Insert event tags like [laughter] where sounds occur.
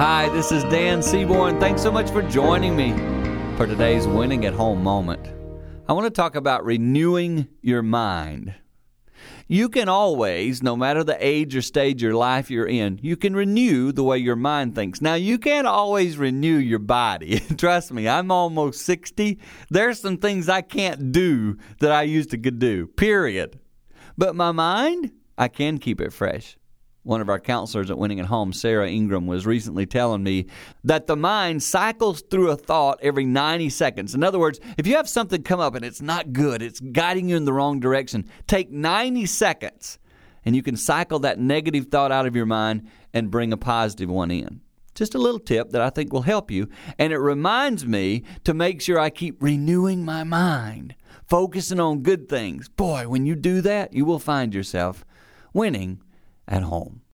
Hi, this is Dan Seaborn. Thanks so much for joining me for today's winning at home moment. I want to talk about renewing your mind. You can always, no matter the age or stage your life you're in, you can renew the way your mind thinks. Now, you can't always renew your body. [laughs] Trust me, I'm almost 60. There's some things I can't do that I used to could do, period. But my mind, I can keep it fresh. One of our counselors at Winning at Home, Sarah Ingram, was recently telling me that the mind cycles through a thought every 90 seconds. In other words, if you have something come up and it's not good, it's guiding you in the wrong direction, take 90 seconds and you can cycle that negative thought out of your mind and bring a positive one in. Just a little tip that I think will help you. And it reminds me to make sure I keep renewing my mind, focusing on good things. Boy, when you do that, you will find yourself winning at home.